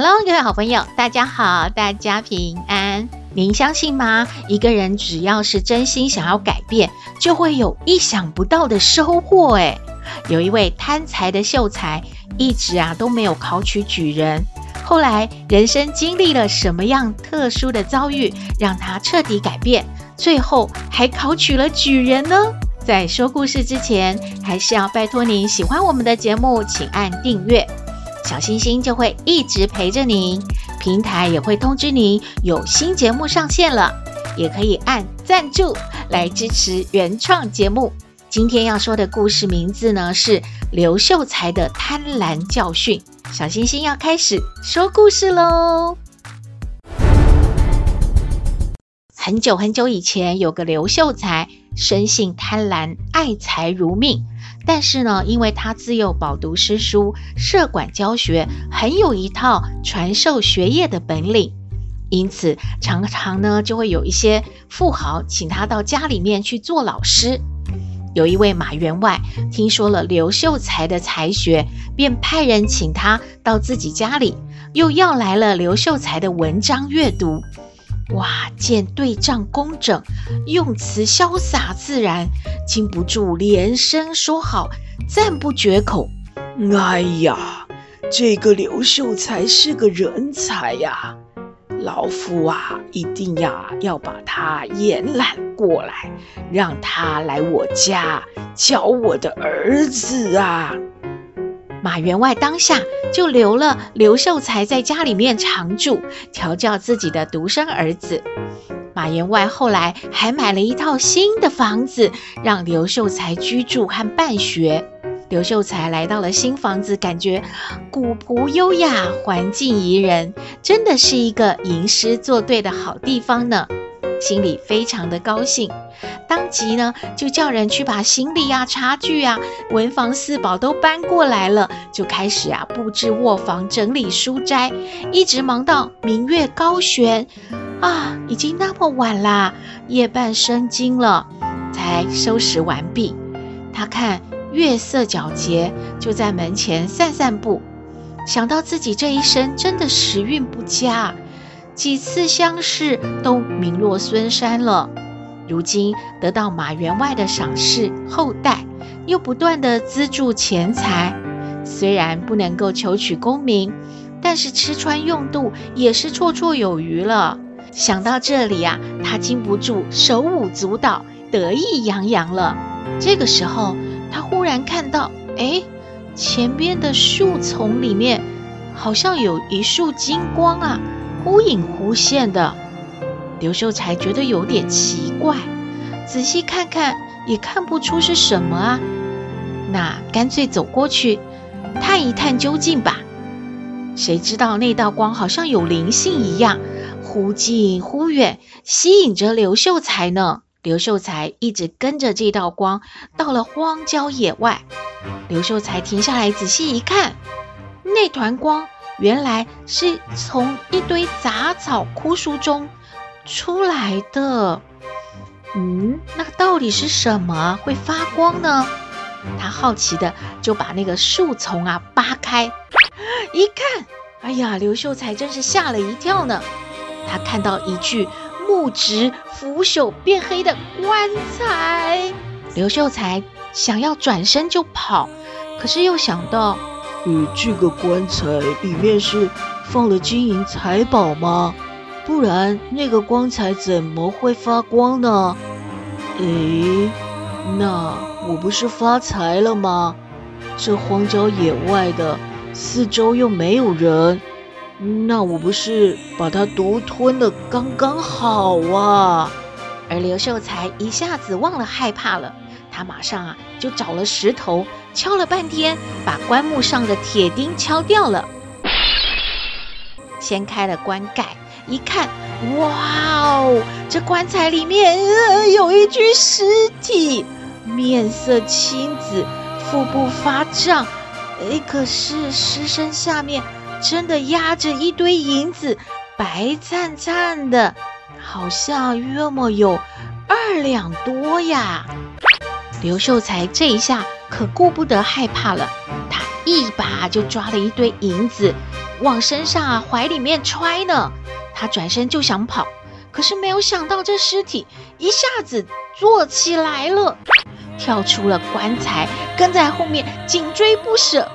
Hello，各位好朋友，大家好，大家平安。您相信吗？一个人只要是真心想要改变，就会有意想不到的收获。哎，有一位贪财的秀才，一直啊都没有考取举人。后来人生经历了什么样特殊的遭遇，让他彻底改变，最后还考取了举人呢？在说故事之前，还是要拜托您喜欢我们的节目，请按订阅。小星星就会一直陪着您，平台也会通知您有新节目上线了，也可以按赞助来支持原创节目。今天要说的故事名字呢，是刘秀才的贪婪教训。小星星要开始说故事喽。很久很久以前，有个刘秀才，生性贪婪，爱财如命。但是呢，因为他自幼饱读诗书，设馆教学，很有一套传授学业的本领，因此常常呢就会有一些富豪请他到家里面去做老师。有一位马员外听说了刘秀才的才学，便派人请他到自己家里，又要来了刘秀才的文章阅读。哇！见对仗工整，用词潇洒自然，禁不住连声说好，赞不绝口。哎呀，这个刘秀才是个人才呀！老夫啊，一定呀要把他延揽过来，让他来我家教我的儿子啊。马员外当下就留了刘秀才在家里面常住，调教自己的独生儿子。马员外后来还买了一套新的房子，让刘秀才居住和办学。刘秀才来到了新房子，感觉古朴优雅，环境宜人，真的是一个吟诗作对的好地方呢。心里非常的高兴，当即呢就叫人去把行李啊、茶具啊、文房四宝都搬过来了，就开始啊布置卧房、整理书斋，一直忙到明月高悬啊，已经那么晚啦，夜半深更了，才收拾完毕。他看月色皎洁，就在门前散散步，想到自己这一生真的时运不佳。几次相试都名落孙山了，如今得到马员外的赏识厚待，又不断的资助钱财，虽然不能够求取功名，但是吃穿用度也是绰绰有余了。想到这里啊，他禁不住手舞足蹈，得意洋洋了。这个时候，他忽然看到，哎，前边的树丛里面好像有一束金光啊。忽隐忽现的，刘秀才觉得有点奇怪，仔细看看也看不出是什么啊。那干脆走过去探一探究竟吧。谁知道那道光好像有灵性一样，忽近忽远，吸引着刘秀才呢。刘秀才一直跟着这道光，到了荒郊野外。刘秀才停下来仔细一看，那团光。原来是从一堆杂草枯树中出来的。嗯，那到底是什么会发光呢？他好奇的就把那个树丛啊扒开，一看，哎呀，刘秀才真是吓了一跳呢。他看到一具木质腐朽变黑的棺材，刘秀才想要转身就跑，可是又想到。呃，这个棺材里面是放了金银财宝吗？不然那个棺材怎么会发光呢？诶，那我不是发财了吗？这荒郊野外的，四周又没有人，那我不是把它独吞了刚刚好啊？而刘秀才一下子忘了害怕了。他马上啊就找了石头敲了半天，把棺木上的铁钉敲掉了。掀开了棺盖，一看，哇哦，这棺材里面，呃，有一具尸体，面色青紫，腹部发胀，哎，可是尸身下面真的压着一堆银子，白灿灿的，好像约莫有二两多呀。刘秀才这一下可顾不得害怕了，他一把就抓了一堆银子。往身上啊怀里面揣呢，他转身就想跑，可是没有想到这尸体一下子坐起来了，跳出了棺材，跟在后面紧追不舍。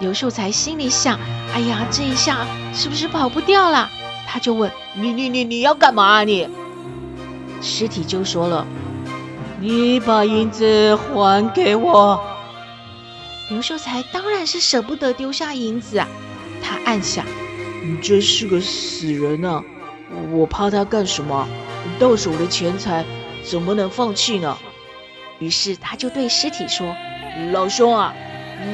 刘秀才心里想：哎呀，这一下是不是跑不掉了？他就问：你你你你要干嘛啊你？尸体就说了：你把银子还给我。刘秀才当然是舍不得丢下银子啊。他暗想：“你真是个死人啊！我怕他干什么？到手的钱财怎么能放弃呢？”于是他就对尸体说：“老兄啊，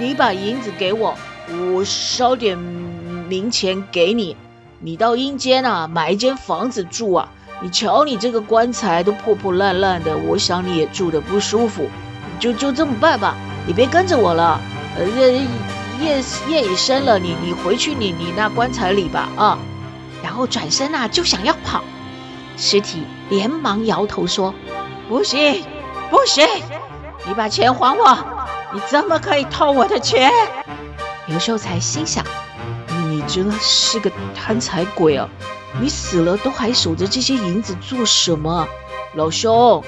你把银子给我，我烧点冥钱给你。你到阴间啊，买一间房子住啊。你瞧你这个棺材都破破烂烂的，我想你也住得不舒服。就就这么办吧，你别跟着我了。呃。”夜夜已深了，你你回去你你那棺材里吧啊！然后转身啊就想要跑，尸体连忙摇头说：“不行不行，你把钱还我！你怎么可以偷我的钱？”刘秀才心想：“真是个贪财鬼啊！你死了都还守着这些银子做什么？老兄，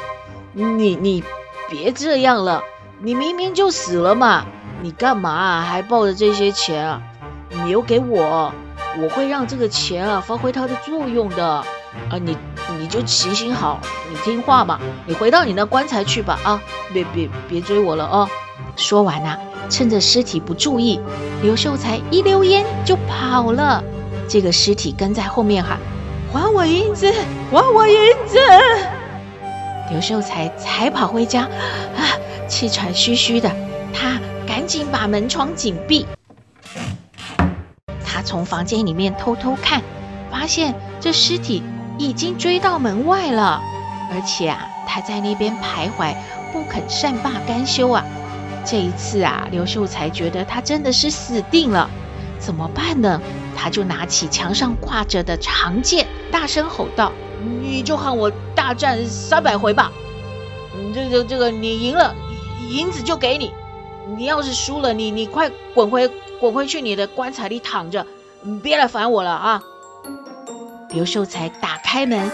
你你别这样了，你明明就死了嘛！”你干嘛？还抱着这些钱啊？你留给我，我会让这个钱啊发挥它的作用的。啊，你你就行行好，你听话嘛，你回到你那棺材去吧。啊，别别别追我了啊！说完呐，趁着尸体不注意，刘秀才一溜烟就跑了。这个尸体跟在后面喊：“还我银子，还我银子！”刘秀才才跑回家，啊，气喘吁吁的，他。赶紧把门窗紧闭。他从房间里面偷偷看，发现这尸体已经追到门外了，而且啊，他在那边徘徊，不肯善罢甘休啊。这一次啊，刘秀才觉得他真的是死定了，怎么办呢？他就拿起墙上挂着的长剑，大声吼道：“你就和我大战三百回吧！这个这个，你赢了，银子就给你。”你要是输了，你你快滚回滚回去你的棺材里躺着，别来烦我了啊！刘秀才打开门，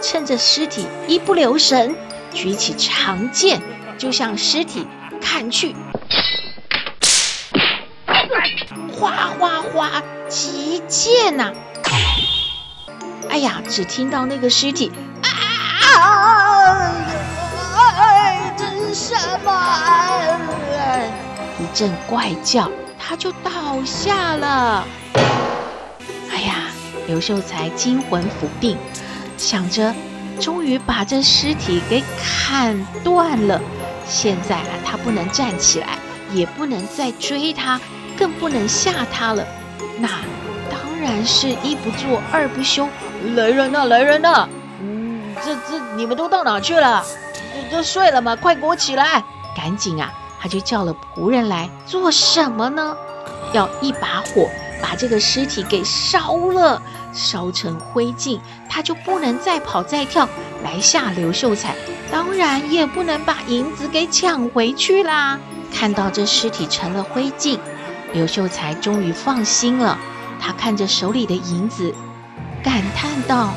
趁着尸体一不留神，举起长剑就向尸体砍去，哗哗哗，急剑呐！哎呀，只听到那个尸体啊！什么？一阵怪叫，他就倒下了。哎呀，刘秀才惊魂甫定，想着终于把这尸体给砍断了。现在啊，他不能站起来，也不能再追他，更不能吓他了。那当然是一不做二不休。来人呐，来人呐！嗯，这这你们都到哪去了？这睡了吗？快给我起来！赶紧啊！他就叫了仆人来做什么呢？要一把火把这个尸体给烧了，烧成灰烬，他就不能再跑再跳来吓刘秀才，当然也不能把银子给抢回去啦。看到这尸体成了灰烬，刘秀才终于放心了。他看着手里的银子，感叹道：“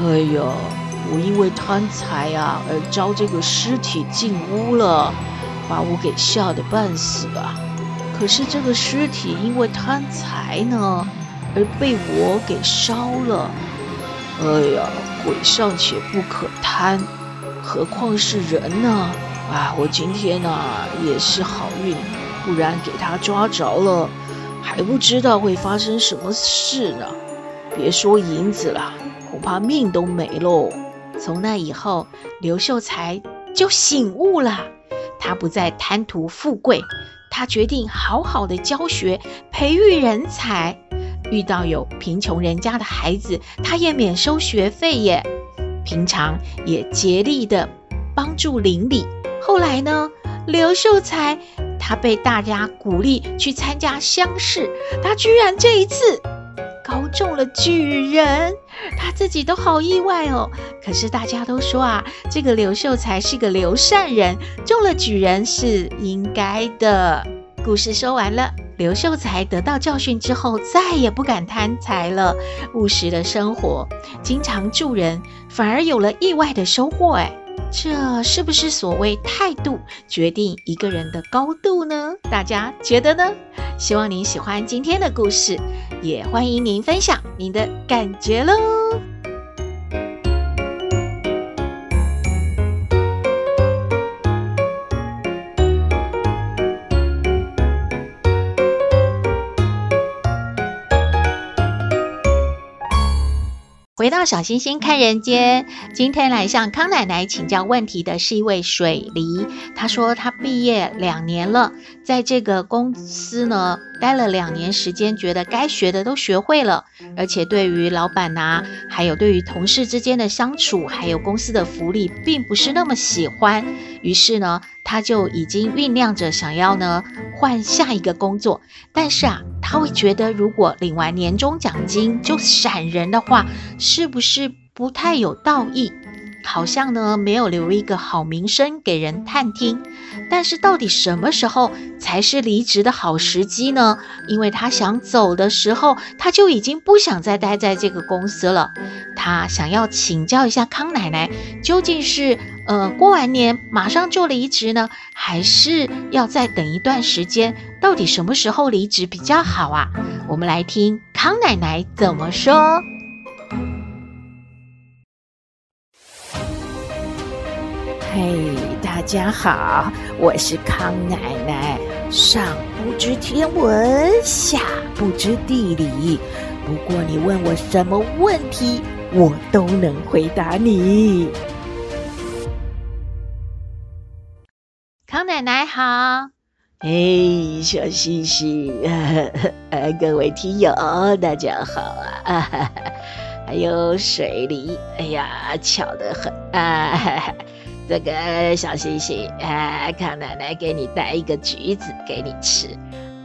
哎呀！”我因为贪财啊，而招这个尸体进屋了，把我给吓得半死啊！可是这个尸体因为贪财呢，而被我给烧了。哎呀，鬼尚且不可贪，何况是人呢？啊，我今天呐、啊、也是好运，不然给他抓着了，还不知道会发生什么事呢。别说银子了，恐怕命都没喽。从那以后，刘秀才就醒悟了，他不再贪图富贵，他决定好好的教学，培育人才。遇到有贫穷人家的孩子，他也免收学费耶。平常也竭力的帮助邻里。后来呢，刘秀才他被大家鼓励去参加乡试，他居然这一次高中了举人，他自己都好意外哦。可是大家都说啊，这个刘秀才是个刘善人，中了举人是应该的。故事说完了。刘秀才得到教训之后，再也不敢贪财了，务实的生活，经常助人，反而有了意外的收获。哎，这是不是所谓态度决定一个人的高度呢？大家觉得呢？希望您喜欢今天的故事，也欢迎您分享您的感觉喽。回到小星星看人间，今天来向康奶奶请教问题的是一位水梨。她说她毕业两年了，在这个公司呢待了两年时间，觉得该学的都学会了，而且对于老板呐、还有对于同事之间的相处，还有公司的福利，并不是那么喜欢。于是呢，他就已经酝酿着想要呢换下一个工作，但是啊。他会觉得，如果领完年终奖金就闪人的话，是不是不太有道义？好像呢，没有留一个好名声给人探听。但是到底什么时候才是离职的好时机呢？因为他想走的时候，他就已经不想再待在这个公司了。他想要请教一下康奶奶，究竟是呃过完年马上就离职呢，还是要再等一段时间？到底什么时候离职比较好啊？我们来听康奶奶怎么说。嘿大家好，我是康奶奶。上不知天文，下不知地理。不过你问我什么问题，我都能回答你。康奶奶好，嘿，小星星，呃，各位听友大家好啊，还有水梨，哎呀，巧得很啊。这个小星星，啊，康奶奶给你带一个橘子给你吃。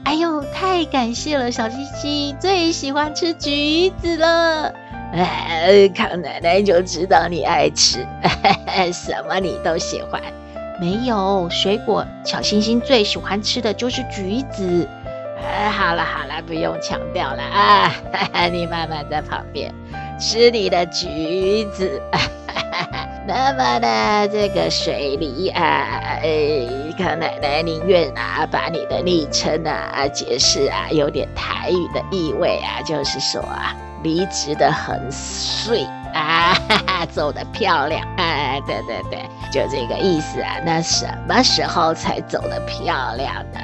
哎呦，太感谢了，小星星最喜欢吃橘子了。哎，康奶奶就知道你爱吃，什么你都喜欢。没有水果，小星星最喜欢吃的就是橘子。哎，好了好了，不用强调了啊，你慢慢在旁边吃你的橘子。那么呢，这个水梨啊，哎，康奶奶宁愿啊，把你的昵称啊解释啊，有点台语的意味啊，就是说啊，离职的很碎啊，哈哈，走得漂亮，哎，对对对，就这个意思啊。那什么时候才走得漂亮呢？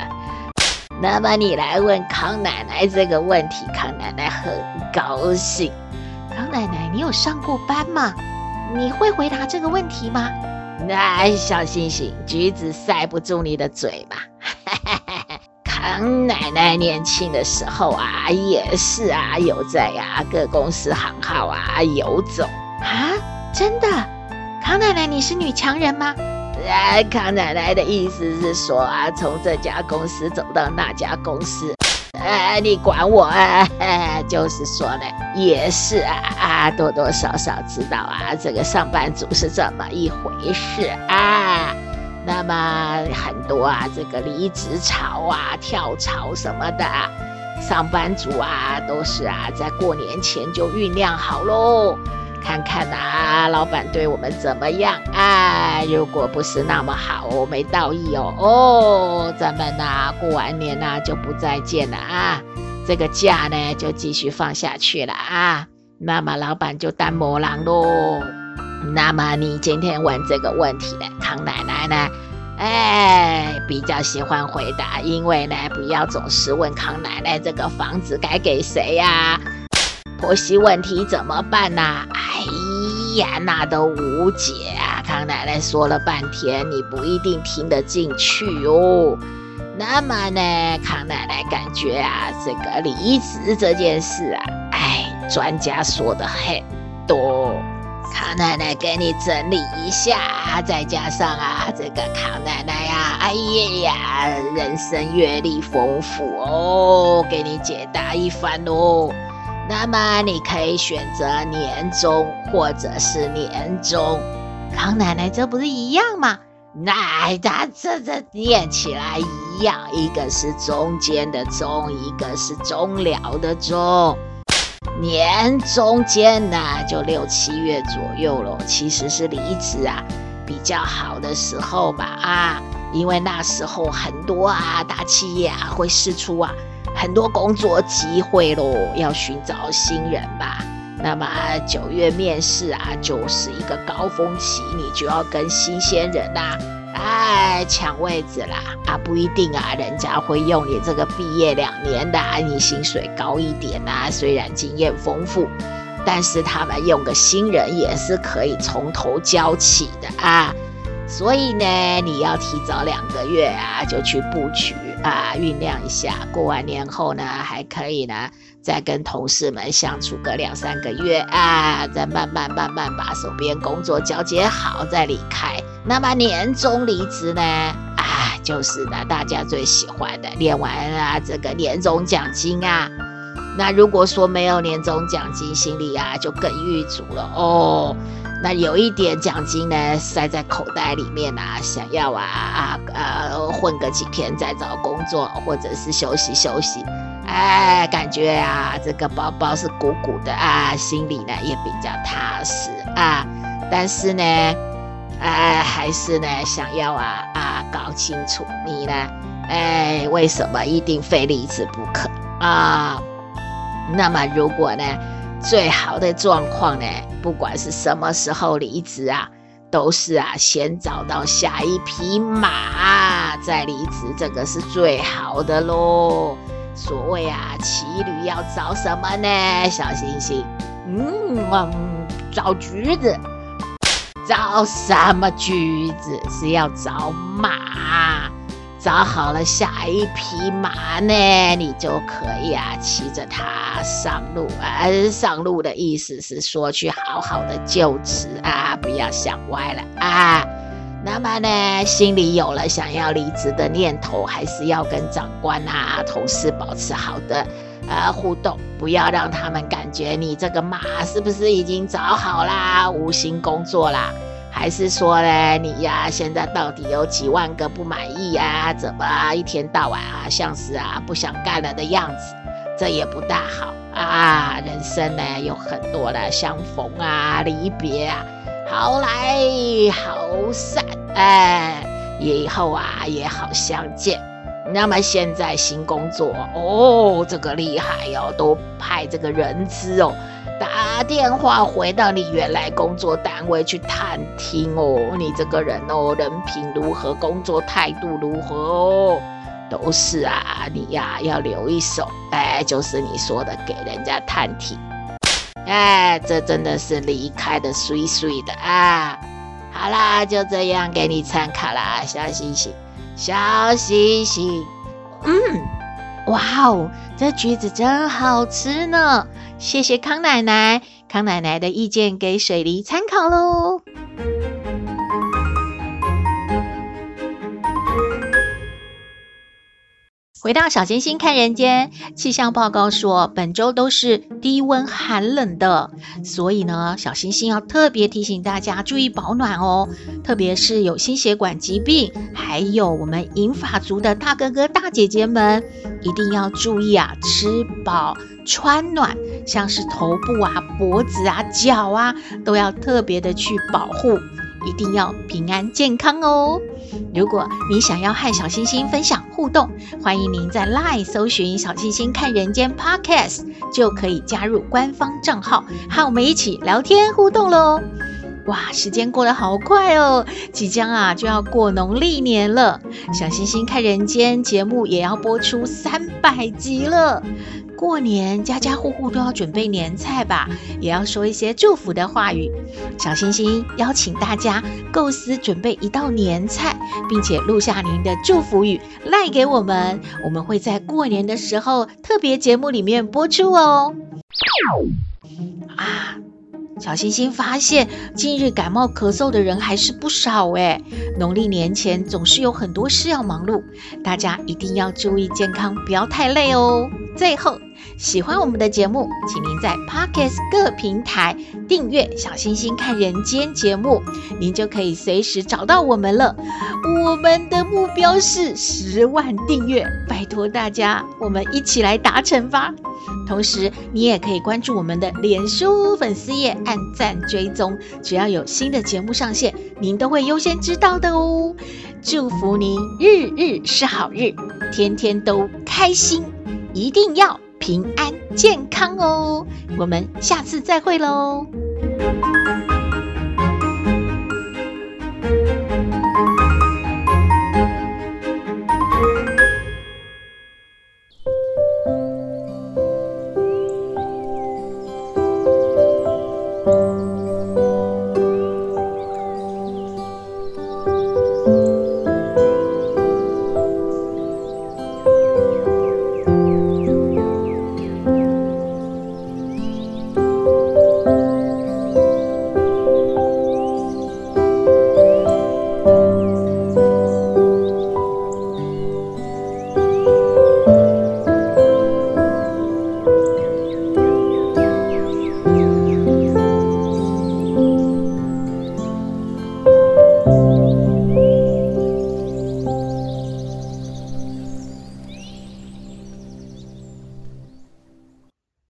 那么你来问康奶奶这个问题，康奶奶很高兴。康奶奶，你有上过班吗？你会回答这个问题吗？那小星星，橘子塞不住你的嘴嘛。康奶奶年轻的时候啊，也是啊，有在啊各公司行号啊游走啊。真的？康奶奶，你是女强人吗？啊，康奶奶的意思是说啊，从这家公司走到那家公司。哎，你管我啊！哎，就是说呢，也是啊啊，多多少少知道啊，这个上班族是这么一回事啊。那么很多啊，这个离职潮啊、跳槽什么的，上班族啊，都是啊，在过年前就酝酿好喽。看看啊，老板对我们怎么样？啊，如果不是那么好，我没道义哦。哦，咱们呐，过完年呐就不再见了啊。这个假呢就继续放下去了啊。那么老板就当磨郎喽。那么你今天问这个问题呢，康奶奶呢，哎，比较喜欢回答，因为呢，不要总是问康奶奶这个房子该给谁呀。婆媳问题怎么办呢？哎呀，那都无解啊！康奶奶说了半天，你不一定听得进去哦。那么呢，康奶奶感觉啊，这个离职这件事啊，哎，专家说的很多。康奶奶给你整理一下，再加上啊，这个康奶奶呀、啊，哎呀呀，人生阅历丰富哦，给你解答一番哦。那么你可以选择年终或者是年终。康奶奶，这不是一样吗？那它这这念起来一样，一个是中间的中，一个是终了的终。年中间呢，就六七月左右咯，其实是离职啊比较好的时候吧啊，因为那时候很多啊大企业啊会释出啊很多工作机会咯，要寻找新人吧。那么九月面试啊就是一个高峰期，你就要跟新鲜人呐、啊。哎，抢位置啦！啊，不一定啊，人家会用你这个毕业两年的啊，你薪水高一点呐。虽然经验丰富，但是他们用个新人也是可以从头教起的啊。所以呢，你要提早两个月啊，就去布局啊，酝酿一下。过完年后呢，还可以呢。再跟同事们相处个两三个月啊，再慢慢慢慢把手边工作交接好，再离开。那么年终离职呢？啊，就是呢，大家最喜欢的，领完啊这个年终奖金啊。那如果说没有年终奖金，心里啊就更郁卒了哦。那有一点奖金呢，塞在口袋里面啊，想要啊啊呃混个几天再找工作，或者是休息休息。哎，感觉啊，这个包包是鼓鼓的啊，心里呢也比较踏实啊。但是呢，哎，还是呢想要啊啊搞清楚你呢，哎，为什么一定非离职不可啊？那么如果呢，最好的状况呢，不管是什么时候离职啊，都是啊先找到下一匹马再离职，这个是最好的喽。所谓啊，骑驴要找什么呢？小星星，嗯，嗯，找橘子。找什么橘子？是要找马。找好了下一匹马呢，你就可以啊，骑着它上路。啊，上路的意思是说去好好的就职啊，不要想歪了啊。那么呢，心里有了想要离职的念头，还是要跟长官啊、同事保持好的呃互动，不要让他们感觉你这个马是不是已经找好啦，无心工作啦，还是说呢，你呀现在到底有几万个不满意呀？怎么一天到晚啊像是啊不想干了的样子？这也不大好啊。人生呢有很多的相逢啊、离别啊。好来好散，哎，以后啊也好相见。那么现在新工作哦，这个厉害哟、哦，都派这个人资哦，打电话回到你原来工作单位去探听哦，你这个人哦，人品如何，工作态度如何哦，都是啊，你呀要留一手，哎，就是你说的给人家探听。哎，这真的是离开的水水的啊！好啦，就这样给你参考啦，小星星，小星星。嗯，哇哦，这橘子真好吃呢！谢谢康奶奶，康奶奶的意见给水梨参考喽。回到小星星看人间，气象报告说本周都是低温寒冷的，所以呢，小星星要特别提醒大家注意保暖哦。特别是有心血管疾病，还有我们银发族的大哥哥大姐姐们，一定要注意啊，吃饱穿暖，像是头部啊、脖子啊、脚啊，都要特别的去保护。一定要平安健康哦！如果你想要和小星星分享互动，欢迎您在 LINE 搜寻“小星星看人间 Podcast”，就可以加入官方账号，和我们一起聊天互动喽！哇，时间过得好快哦，即将啊就要过农历年了，小星星看人间节目也要播出三百集了。过年家家户户都要准备年菜吧，也要说一些祝福的话语。小星星邀请大家构思准备一道年菜，并且录下您的祝福语赖给我们，我们会在过年的时候特别节目里面播出哦。啊！小星星发现，近日感冒咳嗽的人还是不少诶。农历年前总是有很多事要忙碌，大家一定要注意健康，不要太累哦。最后，喜欢我们的节目，请您在 Podcast 各平台订阅《小星星看人间》节目，您就可以随时找到我们了。我们的目标是十万订阅，拜托大家，我们一起来达成吧。同时，你也可以关注我们的脸书粉丝页，按赞追踪，只要有新的节目上线，您都会优先知道的哦。祝福您日日是好日，天天都开心，一定要平安健康哦。我们下次再会喽。